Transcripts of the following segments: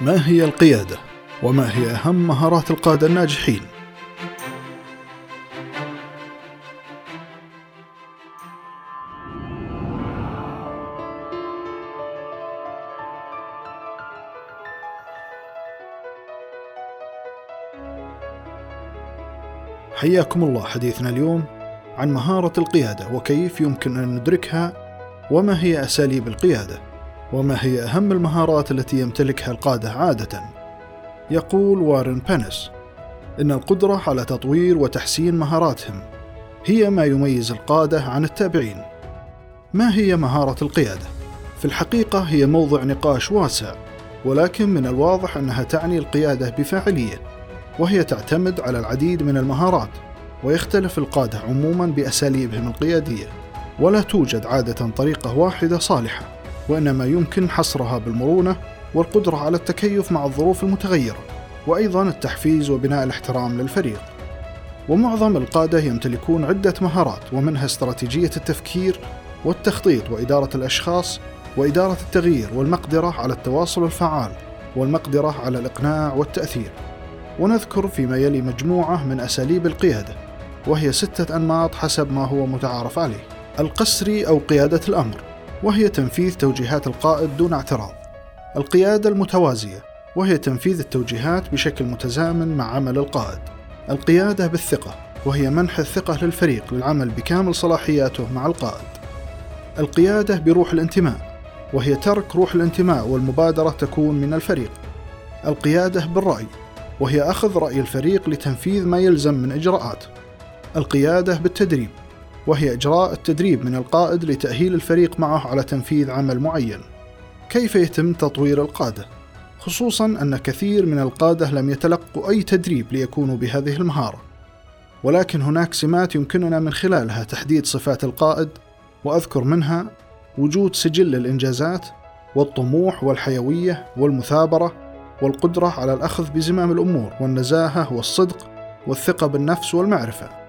ما هي القيادة؟ وما هي أهم مهارات القادة الناجحين؟ حياكم الله حديثنا اليوم عن مهارة القيادة وكيف يمكن أن ندركها وما هي أساليب القيادة وما هي أهم المهارات التي يمتلكها القادة عادة؟ يقول وارن بينس إن القدرة على تطوير وتحسين مهاراتهم هي ما يميز القادة عن التابعين. ما هي مهارة القيادة؟ في الحقيقة هي موضع نقاش واسع ولكن من الواضح أنها تعني القيادة بفاعلية وهي تعتمد على العديد من المهارات ويختلف القادة عموما بأساليبهم القيادية ولا توجد عادة طريقة واحدة صالحة. وإنما يمكن حصرها بالمرونة والقدرة على التكيف مع الظروف المتغيرة وأيضا التحفيز وبناء الاحترام للفريق. ومعظم القادة يمتلكون عدة مهارات ومنها استراتيجية التفكير والتخطيط وإدارة الأشخاص وإدارة التغيير والمقدرة على التواصل الفعال والمقدرة على الإقناع والتأثير. ونذكر فيما يلي مجموعة من أساليب القيادة وهي ستة أنماط حسب ما هو متعارف عليه. القسري أو قيادة الأمر. وهي تنفيذ توجيهات القائد دون اعتراض. القيادة المتوازية وهي تنفيذ التوجيهات بشكل متزامن مع عمل القائد. القيادة بالثقة وهي منح الثقة للفريق للعمل بكامل صلاحياته مع القائد. القيادة بروح الانتماء وهي ترك روح الانتماء والمبادرة تكون من الفريق. القيادة بالرأي وهي أخذ رأي الفريق لتنفيذ ما يلزم من إجراءات القيادة بالتدريب وهي إجراء التدريب من القائد لتأهيل الفريق معه على تنفيذ عمل معين كيف يتم تطوير القادة؟ خصوصا أن كثير من القادة لم يتلقوا أي تدريب ليكونوا بهذه المهارة ولكن هناك سمات يمكننا من خلالها تحديد صفات القائد وأذكر منها وجود سجل للإنجازات والطموح والحيوية والمثابرة والقدرة على الأخذ بزمام الأمور والنزاهة والصدق والثقة بالنفس والمعرفة.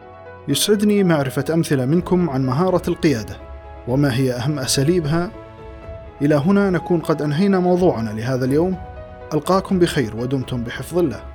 يسعدني معرفة أمثلة منكم عن مهارة القيادة وما هي أهم أساليبها. إلى هنا نكون قد أنهينا موضوعنا لهذا اليوم. ألقاكم بخير ودمتم بحفظ الله.